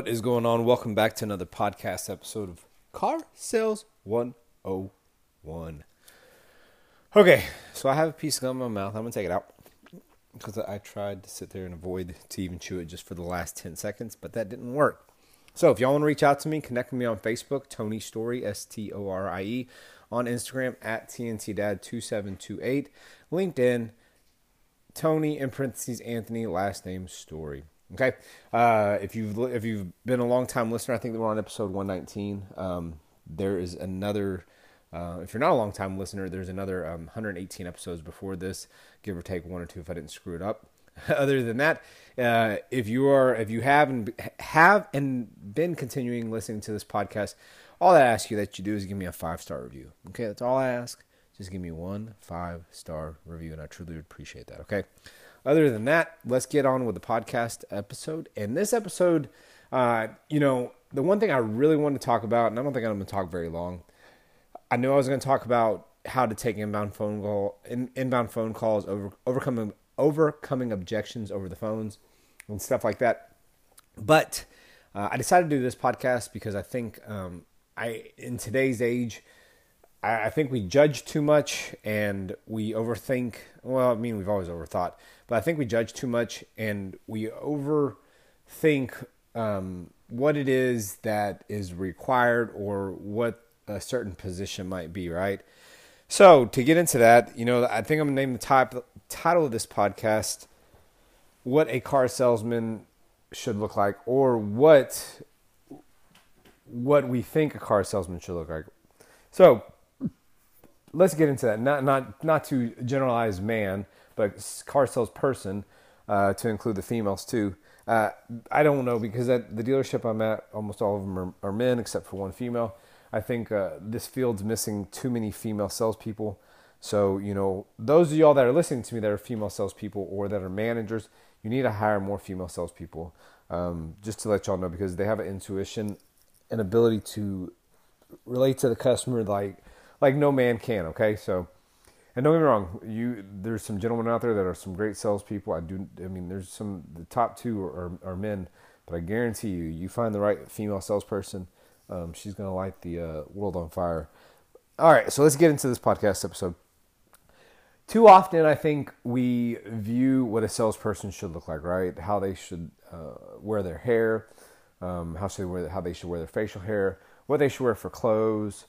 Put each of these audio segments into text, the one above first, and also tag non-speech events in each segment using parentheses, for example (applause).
What is going on? Welcome back to another podcast episode of Car Sales 101. Okay, so I have a piece of gum in my mouth. I'm going to take it out because I tried to sit there and avoid to even chew it just for the last 10 seconds, but that didn't work. So if y'all want to reach out to me, connect with me on Facebook, Tony Storie, S T O R I E, on Instagram at TNTDad2728, LinkedIn, Tony in parentheses Anthony, last name Storie. Okay, uh, if you've if you've been a long time listener, I think we're on episode 119. Um, there is another. Uh, if you're not a long time listener, there's another um, 118 episodes before this, give or take one or two if I didn't screw it up. (laughs) Other than that, uh, if you are if you have and have and been continuing listening to this podcast, all I ask you that you do is give me a five star review. Okay, that's all I ask. Just give me one five star review, and I truly appreciate that. Okay. Other than that, let's get on with the podcast episode. And this episode, uh, you know, the one thing I really wanted to talk about, and I don't think I'm going to talk very long. I knew I was going to talk about how to take inbound phone call, in, inbound phone calls, over, overcoming overcoming objections over the phones, and stuff like that. But uh, I decided to do this podcast because I think um, I in today's age I, think we judge too much and we overthink. Well, I mean, we've always overthought, but I think we judge too much and we overthink um, what it is that is required or what a certain position might be, right? So, to get into that, you know, I think I'm going to name the title of this podcast What a Car Salesman Should Look Like, or what what we think a car salesman should look like. So, let's get into that. Not not not to generalize man, but car sales person uh, to include the females too. Uh, I don't know because at the dealership I'm at, almost all of them are, are men except for one female. I think uh, this field's missing too many female salespeople. So you know, those of y'all that are listening to me that are female salespeople or that are managers, you need to hire more female salespeople. Um, just to let y'all know because they have an intuition, an ability to relate to the customer like like no man can. Okay, so and don't get me wrong, you there's some gentlemen out there that are some great salespeople. I do. I mean, there's some the top two are, are men, but I guarantee you, you find the right female salesperson, um, she's gonna light the uh, world on fire. All right, so let's get into this podcast episode. Too often, I think we view what a salesperson should look like, right? How they should uh, wear their hair, um, how should they wear, how they should wear their facial hair, what they should wear for clothes,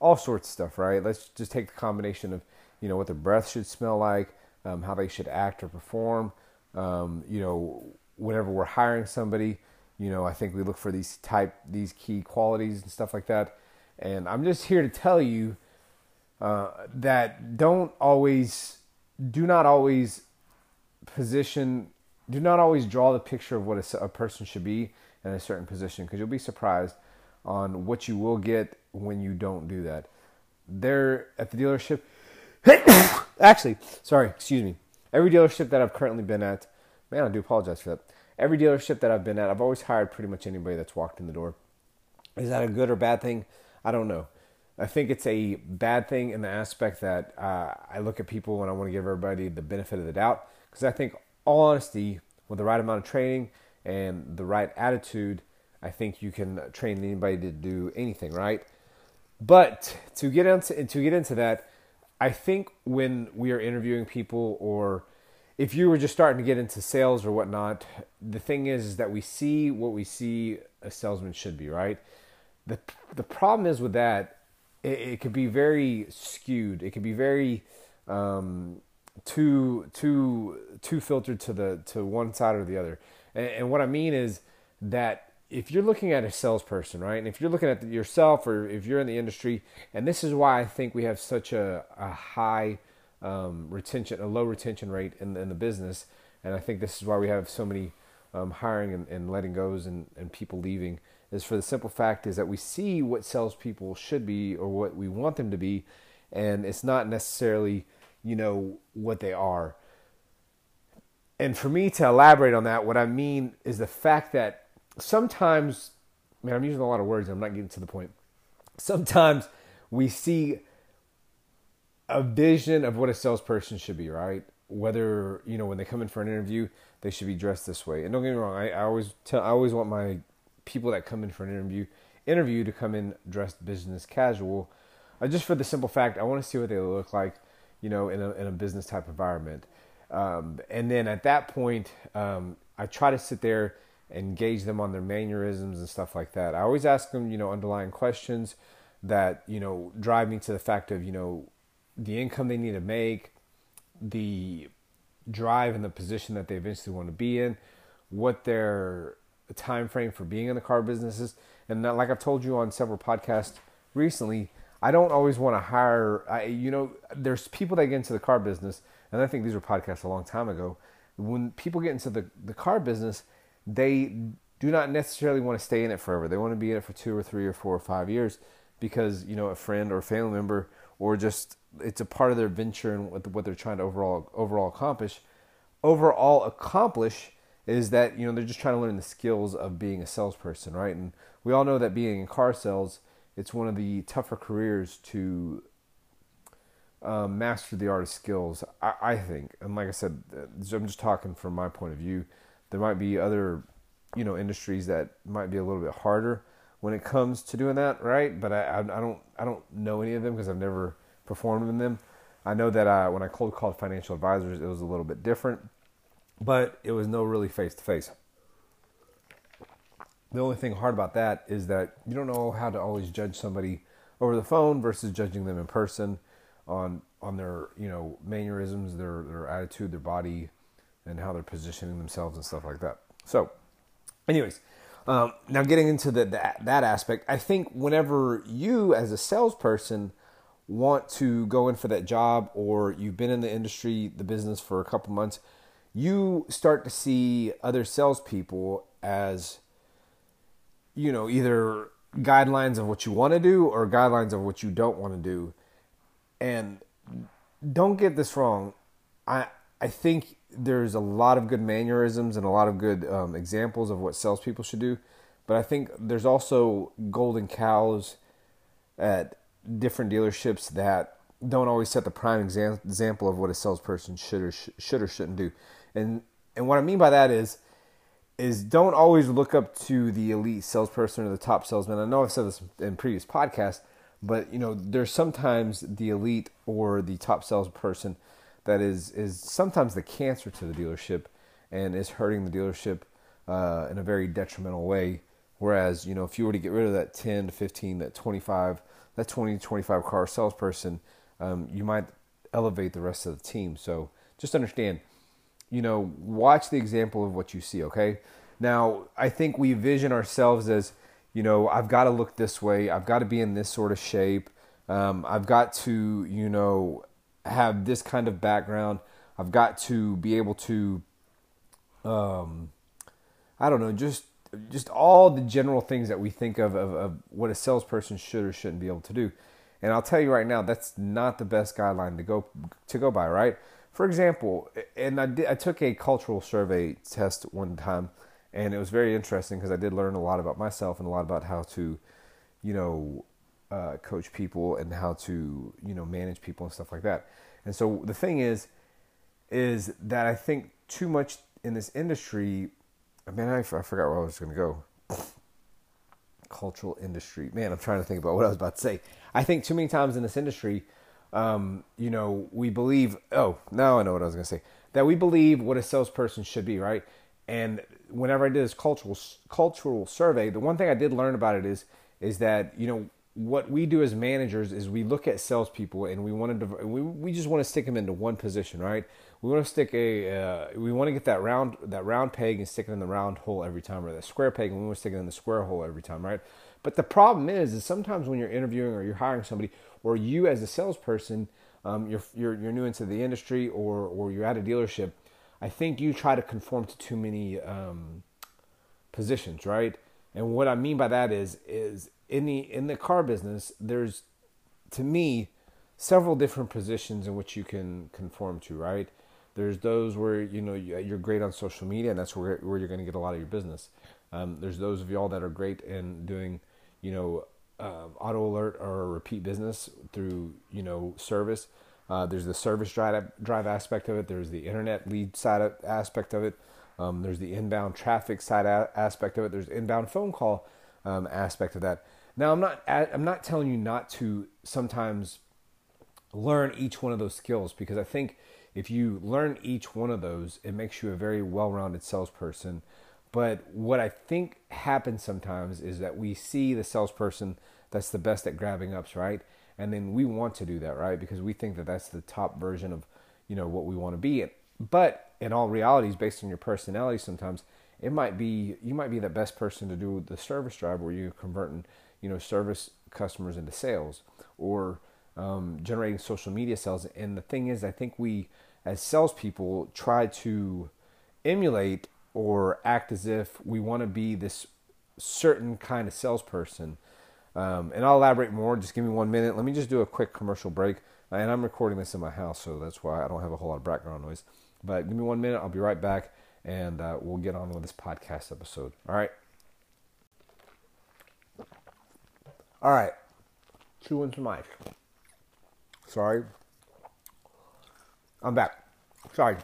all sorts of stuff, right? Let's just take the combination of, you know, what their breath should smell like, um, how they should act or perform. Um, you know, whenever we're hiring somebody, you know, I think we look for these type, these key qualities and stuff like that. And I'm just here to tell you uh, that don't always, do not always position, do not always draw the picture of what a, a person should be in a certain position because you'll be surprised on what you will get when you don't do that. There at the dealership, (coughs) actually, sorry, excuse me. Every dealership that I've currently been at, man, I do apologize for that. Every dealership that I've been at, I've always hired pretty much anybody that's walked in the door. Is that a good or bad thing? I don't know. I think it's a bad thing in the aspect that uh, I look at people and I want to give everybody the benefit of the doubt because I think, all honesty, with the right amount of training and the right attitude, I think you can train anybody to do anything, right? But to get into to get into that, I think when we are interviewing people, or if you were just starting to get into sales or whatnot, the thing is, is that we see what we see a salesman should be, right? the The problem is with that, it, it could be very skewed. It could be very um, too too too filtered to the to one side or the other. And, and what I mean is that if you're looking at a salesperson, right, and if you're looking at yourself or if you're in the industry, and this is why I think we have such a, a high um, retention, a low retention rate in the, in the business, and I think this is why we have so many um, hiring and, and letting goes and, and people leaving, is for the simple fact is that we see what salespeople should be or what we want them to be, and it's not necessarily, you know, what they are. And for me to elaborate on that, what I mean is the fact that sometimes, man, I'm using a lot of words. I'm not getting to the point. Sometimes we see a vision of what a salesperson should be, right? whether you know when they come in for an interview, they should be dressed this way. And don't get me wrong, I, I always tell, I always want my people that come in for an interview interview to come in dressed business casual, uh, just for the simple fact I want to see what they look like, you know, in a in a business type environment. Um, and then at that point, um, I try to sit there and gauge them on their mannerisms and stuff like that. I always ask them, you know, underlying questions that you know drive me to the fact of you know the income they need to make, the drive and the position that they eventually want to be in, what their time frame for being in the car business is, and like I've told you on several podcasts recently, I don't always want to hire. I, you know, there's people that get into the car business, and I think these were podcasts a long time ago. When people get into the the car business, they do not necessarily want to stay in it forever. They want to be in it for two or three or four or five years because you know a friend or a family member or just it's a part of their venture and what they're trying to overall overall accomplish. Overall accomplish is that you know they're just trying to learn the skills of being a salesperson, right? And we all know that being in car sales, it's one of the tougher careers to um, master the art of skills. I, I, think, and like I said, I'm just talking from my point of view. There might be other, you know, industries that might be a little bit harder when it comes to doing that, right? But I, I, don't, I don't know any of them because I've never performed in them. I know that I, when I cold called financial advisors, it was a little bit different, but it was no really face to face. The only thing hard about that is that you don't know how to always judge somebody over the phone versus judging them in person on on their you know mannerisms, their their attitude, their body, and how they're positioning themselves and stuff like that. So, anyways, um, now getting into the, that that aspect, I think whenever you as a salesperson want to go in for that job or you've been in the industry, the business for a couple months, you start to see other salespeople as, you know, either guidelines of what you want to do or guidelines of what you don't want to do. And don't get this wrong. I I think there's a lot of good mannerisms and a lot of good um, examples of what salespeople should do, but I think there's also golden cows at different dealerships that don't always set the prime exam- example of what a salesperson should or sh- should or shouldn't do. And and what I mean by that is is don't always look up to the elite salesperson or the top salesman. I know I've said this in previous podcasts, but you know there's sometimes the elite or the top salesperson that is is sometimes the cancer to the dealership and is hurting the dealership uh, in a very detrimental way. Whereas you know if you were to get rid of that 10 to 15, that 25 that 20 to 25 car salesperson, um, you might elevate the rest of the team. So just understand, you know, watch the example of what you see, okay? Now, I think we vision ourselves as, you know, I've got to look this way, I've got to be in this sort of shape, um, I've got to, you know, have this kind of background, I've got to be able to, um, I don't know, just just all the general things that we think of, of, of what a salesperson should or shouldn't be able to do. And I'll tell you right now, that's not the best guideline to go to go by, right? For example, and I did, I took a cultural survey test one time, and it was very interesting because I did learn a lot about myself and a lot about how to, you know, uh, coach people and how to you know manage people and stuff like that. And so the thing is, is that I think too much in this industry man, I, I forgot where I was going to go. (laughs) Cultural industry. Man, I'm trying to think about what I was about to say. I think too many times in this industry, um, you know, we believe, oh, now I know what I was going to say, that we believe what a salesperson should be, right? And whenever I did this cultural cultural survey, the one thing I did learn about it is is that you know what we do as managers is we look at salespeople and we want to we we just want to stick them into one position, right? we want to stick a uh, we want to get that round that round peg and stick it in the round hole every time or that square peg and we want to stick it in the square hole every time right but the problem is is sometimes when you're interviewing or you're hiring somebody or you as a salesperson um, you're, you're you're new into the industry or or you're at a dealership i think you try to conform to too many um, positions right and what i mean by that is is in the in the car business there's to me several different positions in which you can conform to right there's those where you know you're great on social media, and that's where where you're going to get a lot of your business. Um, there's those of y'all that are great in doing, you know, uh, auto alert or repeat business through you know service. Uh, there's the service drive, drive aspect of it. There's the internet lead side aspect of it. Um, there's the inbound traffic side aspect of it. There's inbound phone call um, aspect of that. Now, I'm not I'm not telling you not to sometimes learn each one of those skills because I think if you learn each one of those, it makes you a very well-rounded salesperson. But what I think happens sometimes is that we see the salesperson that's the best at grabbing ups, right? And then we want to do that, right? Because we think that that's the top version of, you know, what we want to be. But in all realities, based on your personality, sometimes it might be you might be the best person to do the service drive where you're converting, you know, service customers into sales or um, generating social media sales. And the thing is, I think we as salespeople try to emulate or act as if we want to be this certain kind of salesperson. Um, and I'll elaborate more. Just give me one minute. Let me just do a quick commercial break. And I'm recording this in my house, so that's why I don't have a whole lot of background noise. But give me one minute. I'll be right back, and uh, we'll get on with this podcast episode. All right. All right. Chewing some ice. Sorry. I'm back. Sorry.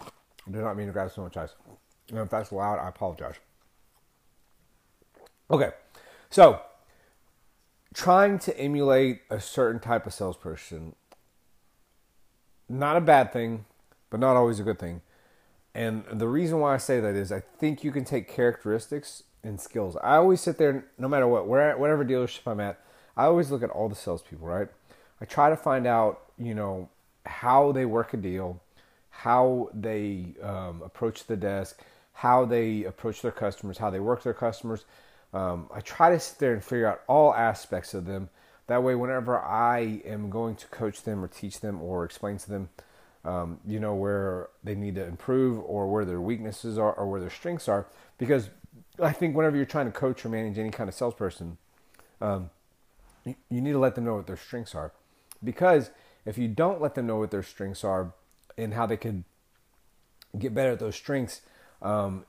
I did not mean to grab so much ice. And if that's loud, I apologize. Okay. So, trying to emulate a certain type of salesperson, not a bad thing, but not always a good thing. And the reason why I say that is I think you can take characteristics and skills. I always sit there, no matter what, where, whatever dealership I'm at, I always look at all the salespeople, right? I try to find out, you know, how they work a deal, how they um, approach the desk, how they approach their customers, how they work their customers. Um, I try to sit there and figure out all aspects of them. That way, whenever I am going to coach them or teach them or explain to them, um, you know, where they need to improve or where their weaknesses are or where their strengths are. Because I think whenever you're trying to coach or manage any kind of salesperson, um, you, need to let them know what their strengths are. Because if you don't let them know what their strengths are and how they can get better at those strengths, um,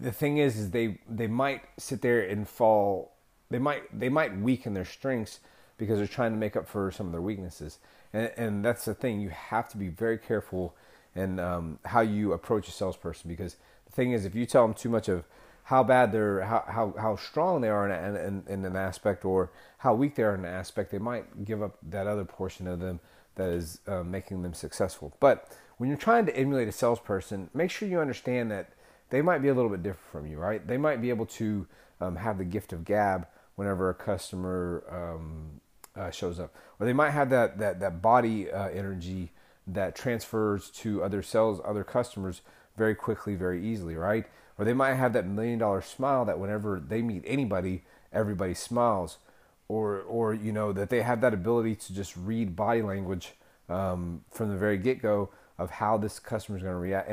the thing is, is they they might sit there and fall. They might they might weaken their strengths because they're trying to make up for some of their weaknesses. And, and that's the thing. You have to be very careful in um, how you approach a salesperson because the thing is, if you tell them too much of how bad they're how how, how strong they are in, in, in an aspect or how weak they are in an aspect, they might give up that other portion of them that is uh, making them successful. But when you're trying to emulate a salesperson, make sure you understand that they might be a little bit different from you, right? They might be able to um, have the gift of gab whenever a customer um, uh, shows up, or they might have that that that body uh, energy that transfers to other cells, other customers very quickly, very easily, right? Or they might have that million dollar smile that whenever they meet anybody, everybody smiles. Or, or you know, that they have that ability to just read body language um, from the very get go of how this customer is going to react,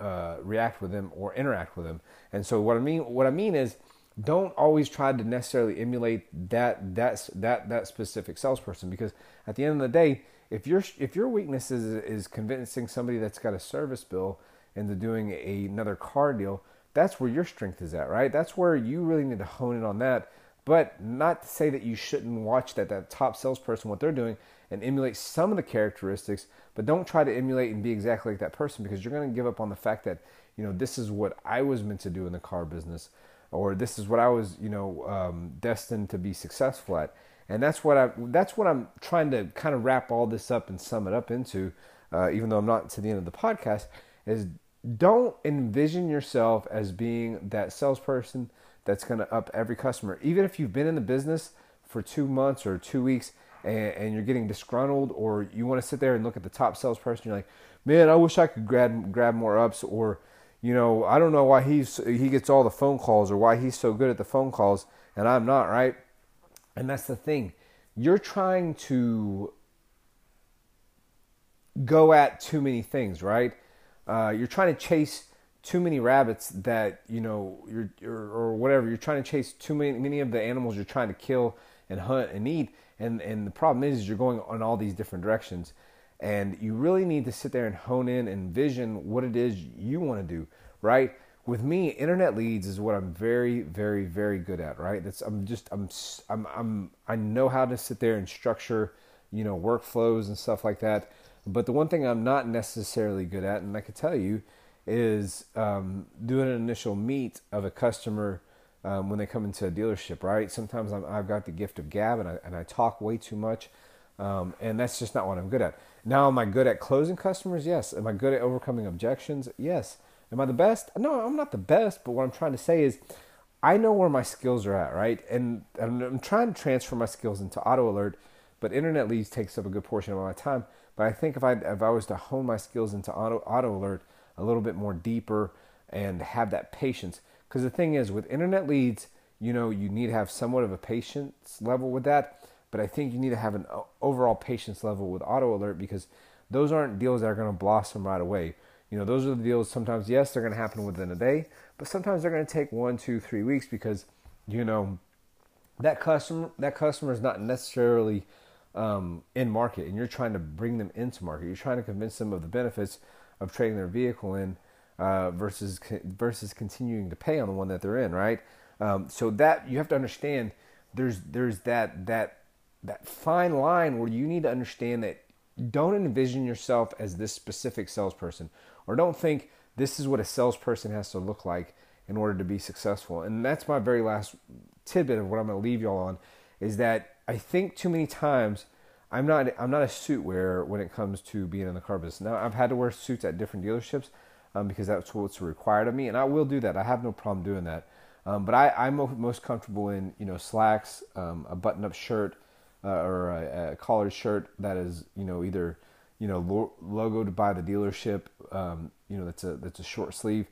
uh, react with them or interact with them. And so what I mean, what I mean is, don't always try to necessarily emulate that that that that specific salesperson because at the end of the day, if your if your weakness is is convincing somebody that's got a service bill into doing a, another car deal, that's where your strength is at, right? That's where you really need to hone in on that. But not to say that you shouldn't watch that that top salesperson what they're doing and emulate some of the characteristics, but don't try to emulate and be exactly like that person because you're going to give up on the fact that you know this is what I was meant to do in the car business, or this is what I was you know um, destined to be successful at, and that's what I that's what I'm trying to kind of wrap all this up and sum it up into, uh, even though I'm not to the end of the podcast, is don't envision yourself as being that salesperson that's going to up every customer. Even if you've been in the business for two months or two weeks and, and you're getting disgruntled, or you want to sit there and look at the top salesperson, you're like, man, I wish I could grab grab more ups, or you know, I don't know why he's he gets all the phone calls or why he's so good at the phone calls and I'm not, right? And that's the thing. You're trying to go at too many things, right? uh, you're trying to chase too many rabbits that you know you're, you're, or whatever you're trying to chase too many many of the animals you're trying to kill and hunt and eat and and the problem is, is you're going on all these different directions and you really need to sit there and hone in and vision what it is you want to do right with me internet leads is what i'm very very very good at right that's i'm just i'm i'm, I'm i know how to sit there and structure you know, workflows and stuff like that. But the one thing I'm not necessarily good at, and I can tell you, is um, doing an initial meet of a customer um, when they come into a dealership, right? Sometimes i have got the gift of gab and I, and I talk way too much, um, and that's just not what I'm good at. Now, am I good at closing customers? Yes. Am I good at overcoming objections? Yes. Am I the best? No, I'm not the best, but what I'm trying to say is I know where my skills are at, right? And I'm, trying to transfer my skills into auto alert, but internet leads takes up a good portion of my time. But I think if I if I was to hone my skills into auto auto alert a little bit more deeper and have that patience, because the thing is with internet leads, you know, you need to have somewhat of a patience level with that. But I think you need to have an overall patience level with auto alert because those aren't deals that are going to blossom right away. You know, those are the deals. Sometimes, yes, they're going to happen within a day, but sometimes they're going to take one, two, three weeks because you know that customer that customer is not necessarily um, in market, and you're trying to bring them into market. You're trying to convince them of the benefits of trading their vehicle in uh, versus versus continuing to pay on the one that they're in, right? Um, so that you have to understand. There's there's that that that fine line where you need to understand that don't envision yourself as this specific salesperson or don't think this is what a salesperson has to look like in order to be successful. And that's my very last tidbit of what I'm going to leave y'all on is that I think too many times I'm not I'm not a suit wearer when it comes to being in the car business. Now I've had to wear suits at different dealerships um, because that's what's required of me, and I will do that. I have no problem doing that. Um, but I, I'm most comfortable in you know slacks, um, a button-up shirt, uh, or a, a, collared shirt that is you know either you know lo- logoed by the dealership um, you know that's a that's a short sleeve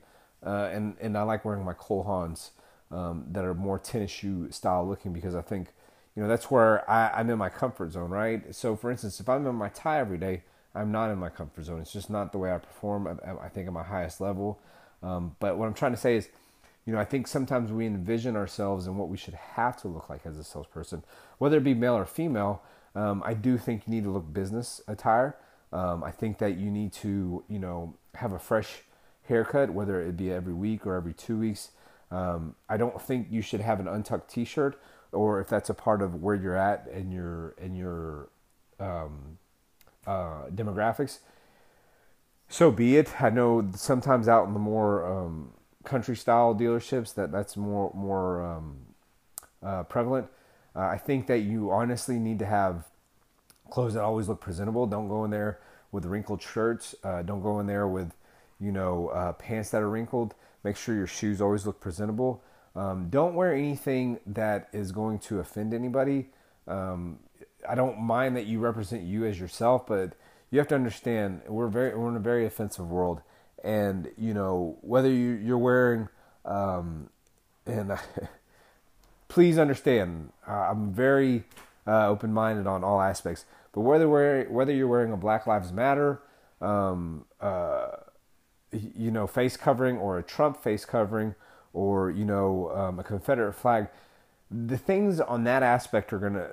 uh, and and I like wearing my Cole Haans um, that are more tennis shoe style looking because I think you know that's where I, I'm in my comfort zone right? So for instance if I'm in my tie every day I'm not in my comfort zone. It's just not the way I perform. I, I think at my highest level. Um, but what I'm trying to say is you know, I think sometimes we envision ourselves and what we should have to look like as a salesperson, whether it be male or female. Um, I do think you need to look business attire. Um, I think that you need to, you know, have a fresh haircut, whether it be every week or every two weeks. Um, I don't think you should have an untucked T-shirt, or if that's a part of where you're at and your and your um, uh, demographics. So be it. I know sometimes out in the more um, country style dealerships that that's more more um, uh, prevalent. Uh, I think that you honestly need to have clothes that always look presentable. Don't go in there with wrinkled shirts. Uh, don't go in there with you know uh, pants that are wrinkled. Make sure your shoes always look presentable. Um, don't wear anything that is going to offend anybody. Um, I don't mind that you represent you as yourself, but you have to understand we're very we're in a very offensive world and you know whether you, you're wearing um, and (laughs) please understand i'm very uh, open-minded on all aspects but whether we're, whether you're wearing a black lives matter um, uh, you know face covering or a trump face covering or you know um, a confederate flag the things on that aspect are gonna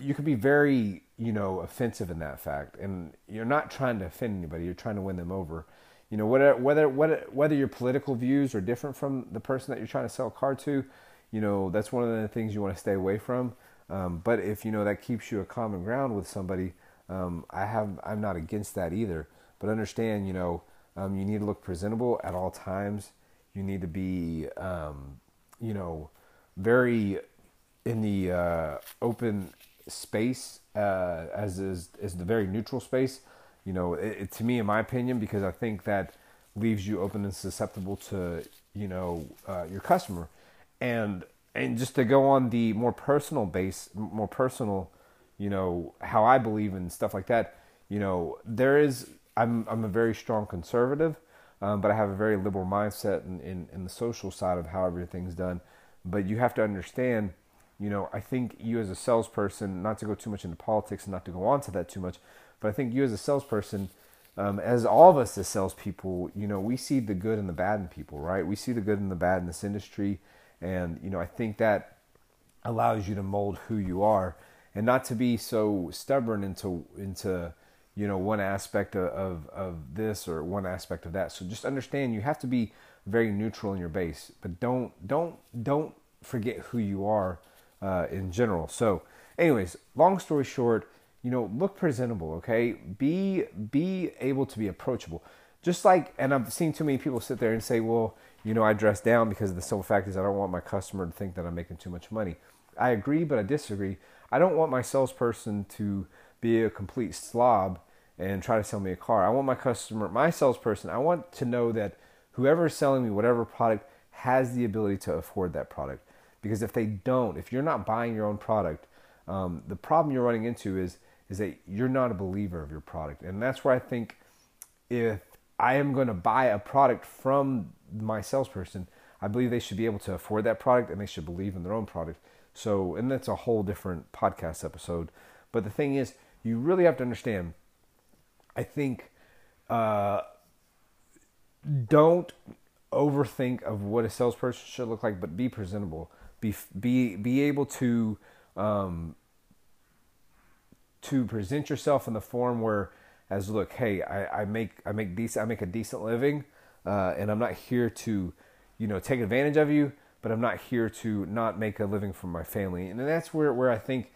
you can be very you know offensive in that fact. And you're not trying to offend anybody. You're trying to win them over you know whether whether whether your political views are different from the person that you're trying to sell a car to you know that's one of the things you want to stay away from. Um, but if you know that keeps you a common ground with somebody um, i have i'm not against that either. But understand you know um, you need to look presentable at all times. You need to be um, you know very in the uh, open space uh, as is, is the very neutral space you know, it, it, to me, in my opinion, because I think that leaves you open and susceptible to, you know, uh, your customer. And and just to go on the more personal base, more personal, you know, how I believe in stuff like that. You know, there is. I'm I'm a very strong conservative, um, but I have a very liberal mindset in, in in the social side of how everything's done. But you have to understand you know, I think you as a salesperson, not to go too much into politics and not to go on to that too much, but I think you as a salesperson, um, as all of us as salespeople, you know, we see the good and the bad in people, right? We see the good and the bad in this industry, and you know, I think that allows you to mold who you are, and not to be so stubborn into into you know one aspect of, of, of this or one aspect of that. So just understand you have to be very neutral in your base, but don't don't don't forget who you are uh, in general. So, anyways, long story short you know, look presentable, okay? Be be able to be approachable. Just like and I've seen too many people sit there and say, "Well, you know, I dress down because the simple fact is I don't want my customer to think that I'm making too much money." I agree, but I disagree. I don't want my salesperson to be a complete slob and try to sell me a car. I want my customer, my salesperson, I want to know that whoever is selling me whatever product has the ability to afford that product. Because if they don't, if you're not buying your own product, um, the problem you're running into is is that you're not a believer of your product, and that's where I think if I am going to buy a product from my salesperson, I believe they should be able to afford that product and they should believe in their own product. So, and that's a whole different podcast episode. But the thing is, you really have to understand. I think uh, don't overthink of what a salesperson should look like, but be presentable. Be be be able to um, to present yourself in the form where, as look, hey, I, I make I make decent I make a decent living, uh, and I'm not here to, you know, take advantage of you, but I'm not here to not make a living for my family, and that's where where I think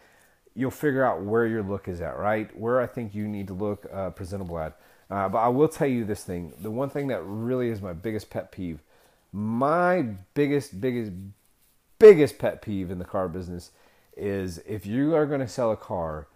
you'll figure out where your look is at, right? Where I think you need to look uh, presentable at. Uh, but I will tell you this thing: the one thing that really is my biggest pet peeve, my biggest, biggest, biggest pet peeve in the car business is if you are going to sell a car,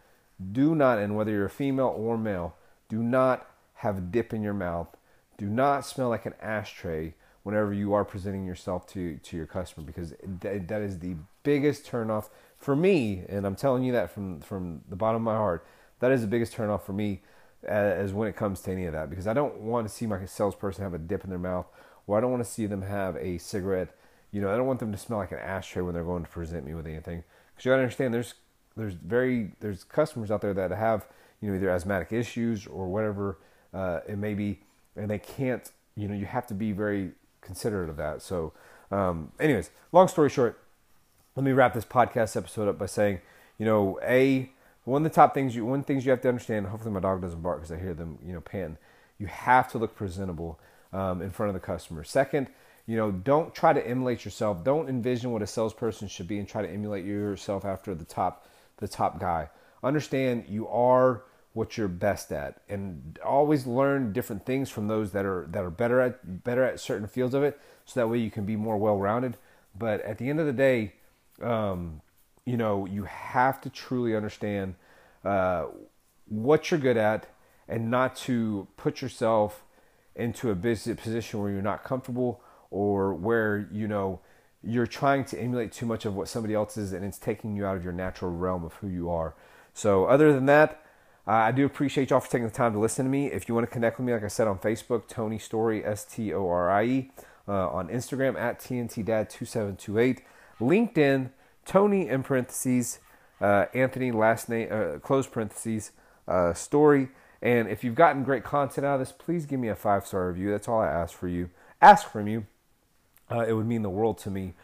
do not, and whether you're a female or male, do not have a dip in your mouth. Do not smell like an ashtray whenever you are presenting yourself to to your customer because that, that is the biggest turnoff for me. And I'm telling you that from from the bottom of my heart. That is the biggest turnoff for me as when it comes to any of that because I don't want to see my salesperson have a dip in their mouth or I don't want to see them have a cigarette. You know, I don't want them to smell like an ashtray when they're going to present me with anything. Because you got to understand, there's there's very there's customers out there that have you know either asthmatic issues or whatever uh, it may be, and they can't. You know, you have to be very considerate of that. So, um, anyways, long story short, let me wrap this podcast episode up by saying, you know, a one of the top things you one things you have to understand. Hopefully, my dog doesn't bark because I hear them, you know, pan. You have to look presentable um, in front of the customer. Second, you know, don't try to emulate yourself. Don't envision what a salesperson should be and try to emulate yourself after the top the top guy. Understand you are what you're best at and always learn different things from those that are that are better at better at certain fields of it so that way you can be more well-rounded but at the end of the day um, you know, you have to truly understand uh, what you're good at and not to put yourself into a business position where you're not comfortable or where, you know, you're trying to emulate too much of what somebody else is and it's taking you out of your natural realm of who you are. So, other than that, uh, I do appreciate y'all for taking the time to listen to me. If you want to connect with me, like I said on Facebook, Tony Storie, S T O R I E, uh, on Instagram at TNT Dad 2728, LinkedIn, Tony in parentheses, uh, Anthony last name, uh, close parentheses, uh, Storie. And if you've gotten great content out of this, please give me a five star review. That's all I ask for you. Ask from you. Uh, it would mean the world to me.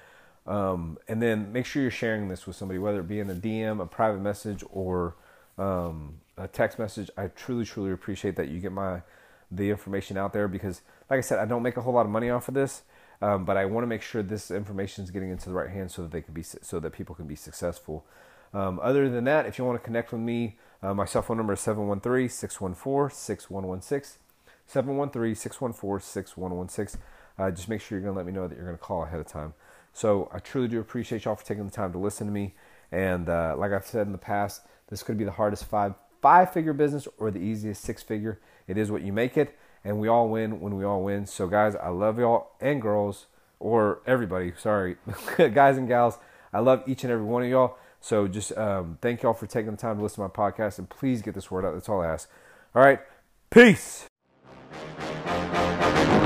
Um, and then make sure you're sharing this with somebody, whether it be in a DM, a private message, or um, a text message. I truly, truly appreciate that you get my the information out there because, like I said, I don't make a whole lot of money off of this. Um, but I want to make sure this information is getting into the right hands so that they can be so that people can be successful. Um, other than that, if you want to connect with me, uh, my cell phone number is 713-614-6116. 713-614-6116. Uh, just make sure you're going to let me know that you're going to call ahead of time. So I truly do appreciate y'all for taking the time to listen to me. And uh, like I've said in the past, this could be the hardest five five figure business or the easiest six figure. It is what you make it and we all win when we all win. So, guys, I love y'all and girls, or everybody, sorry, (laughs) guys and gals. I love each and every one of y'all. So, just um, thank y'all for taking the time to listen to my podcast, and please get this word out. That's all I ask. All right, peace. Música